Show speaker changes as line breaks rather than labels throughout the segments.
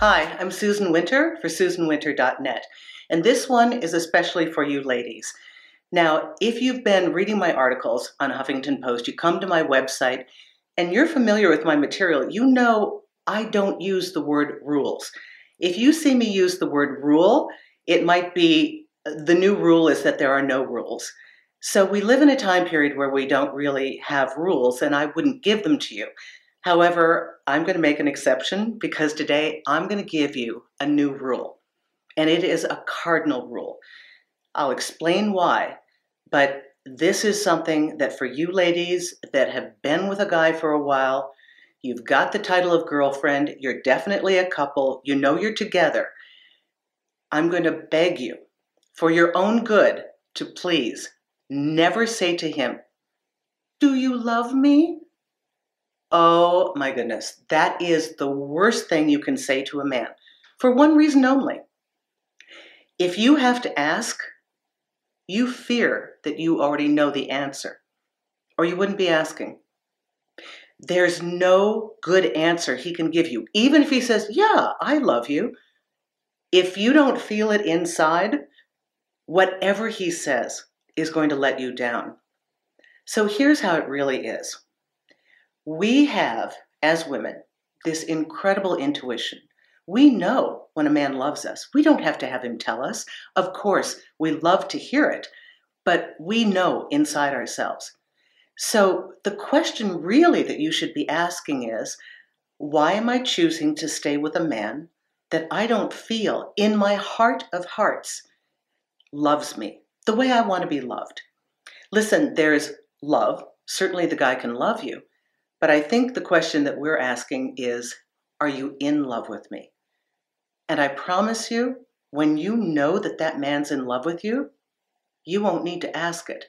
Hi, I'm Susan Winter for SusanWinter.net, and this one is especially for you ladies. Now, if you've been reading my articles on Huffington Post, you come to my website, and you're familiar with my material, you know I don't use the word rules. If you see me use the word rule, it might be uh, the new rule is that there are no rules. So we live in a time period where we don't really have rules, and I wouldn't give them to you. However, I'm going to make an exception because today I'm going to give you a new rule, and it is a cardinal rule. I'll explain why, but this is something that for you ladies that have been with a guy for a while, you've got the title of girlfriend, you're definitely a couple, you know you're together. I'm going to beg you, for your own good, to please never say to him, Do you love me? Oh my goodness, that is the worst thing you can say to a man for one reason only. If you have to ask, you fear that you already know the answer, or you wouldn't be asking. There's no good answer he can give you, even if he says, Yeah, I love you. If you don't feel it inside, whatever he says is going to let you down. So here's how it really is we have, as women, this incredible intuition. We know when a man loves us. We don't have to have him tell us. Of course, we love to hear it, but we know inside ourselves. So the question really that you should be asking is why am I choosing to stay with a man that I don't feel in my heart of hearts loves me the way I want to be loved? Listen, there's love. Certainly the guy can love you. But I think the question that we're asking is Are you in love with me? And I promise you, when you know that that man's in love with you, you won't need to ask it.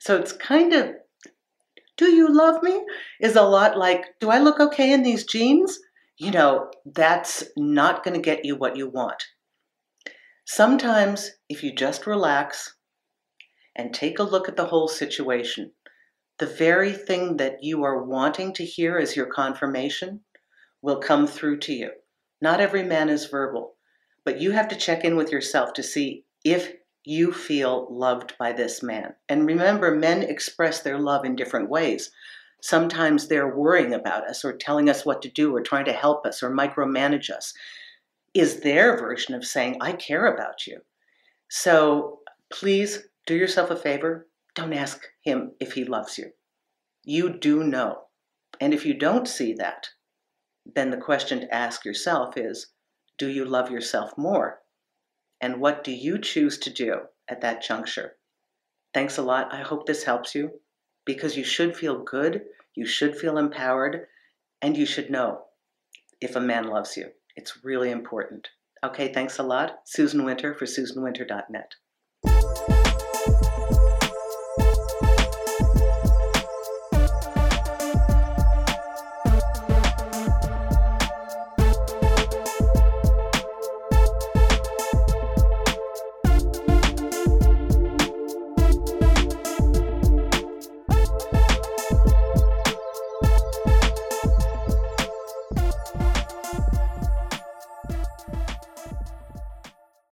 So it's kind of, do you love me? Is a lot like, do I look okay in these jeans? You know, that's not going to get you what you want. Sometimes, if you just relax and take a look at the whole situation, the very thing that you are wanting to hear as your confirmation will come through to you. Not every man is verbal, but you have to check in with yourself to see if you feel loved by this man. And remember, men express their love in different ways. Sometimes they're worrying about us or telling us what to do or trying to help us or micromanage us. Is their version of saying, I care about you. So please do yourself a favor, don't ask him if he loves you. You do know. And if you don't see that, then the question to ask yourself is do you love yourself more? And what do you choose to do at that juncture? Thanks a lot. I hope this helps you because you should feel good, you should feel empowered, and you should know if a man loves you. It's really important. Okay, thanks a lot. Susan Winter for SusanWinter.net.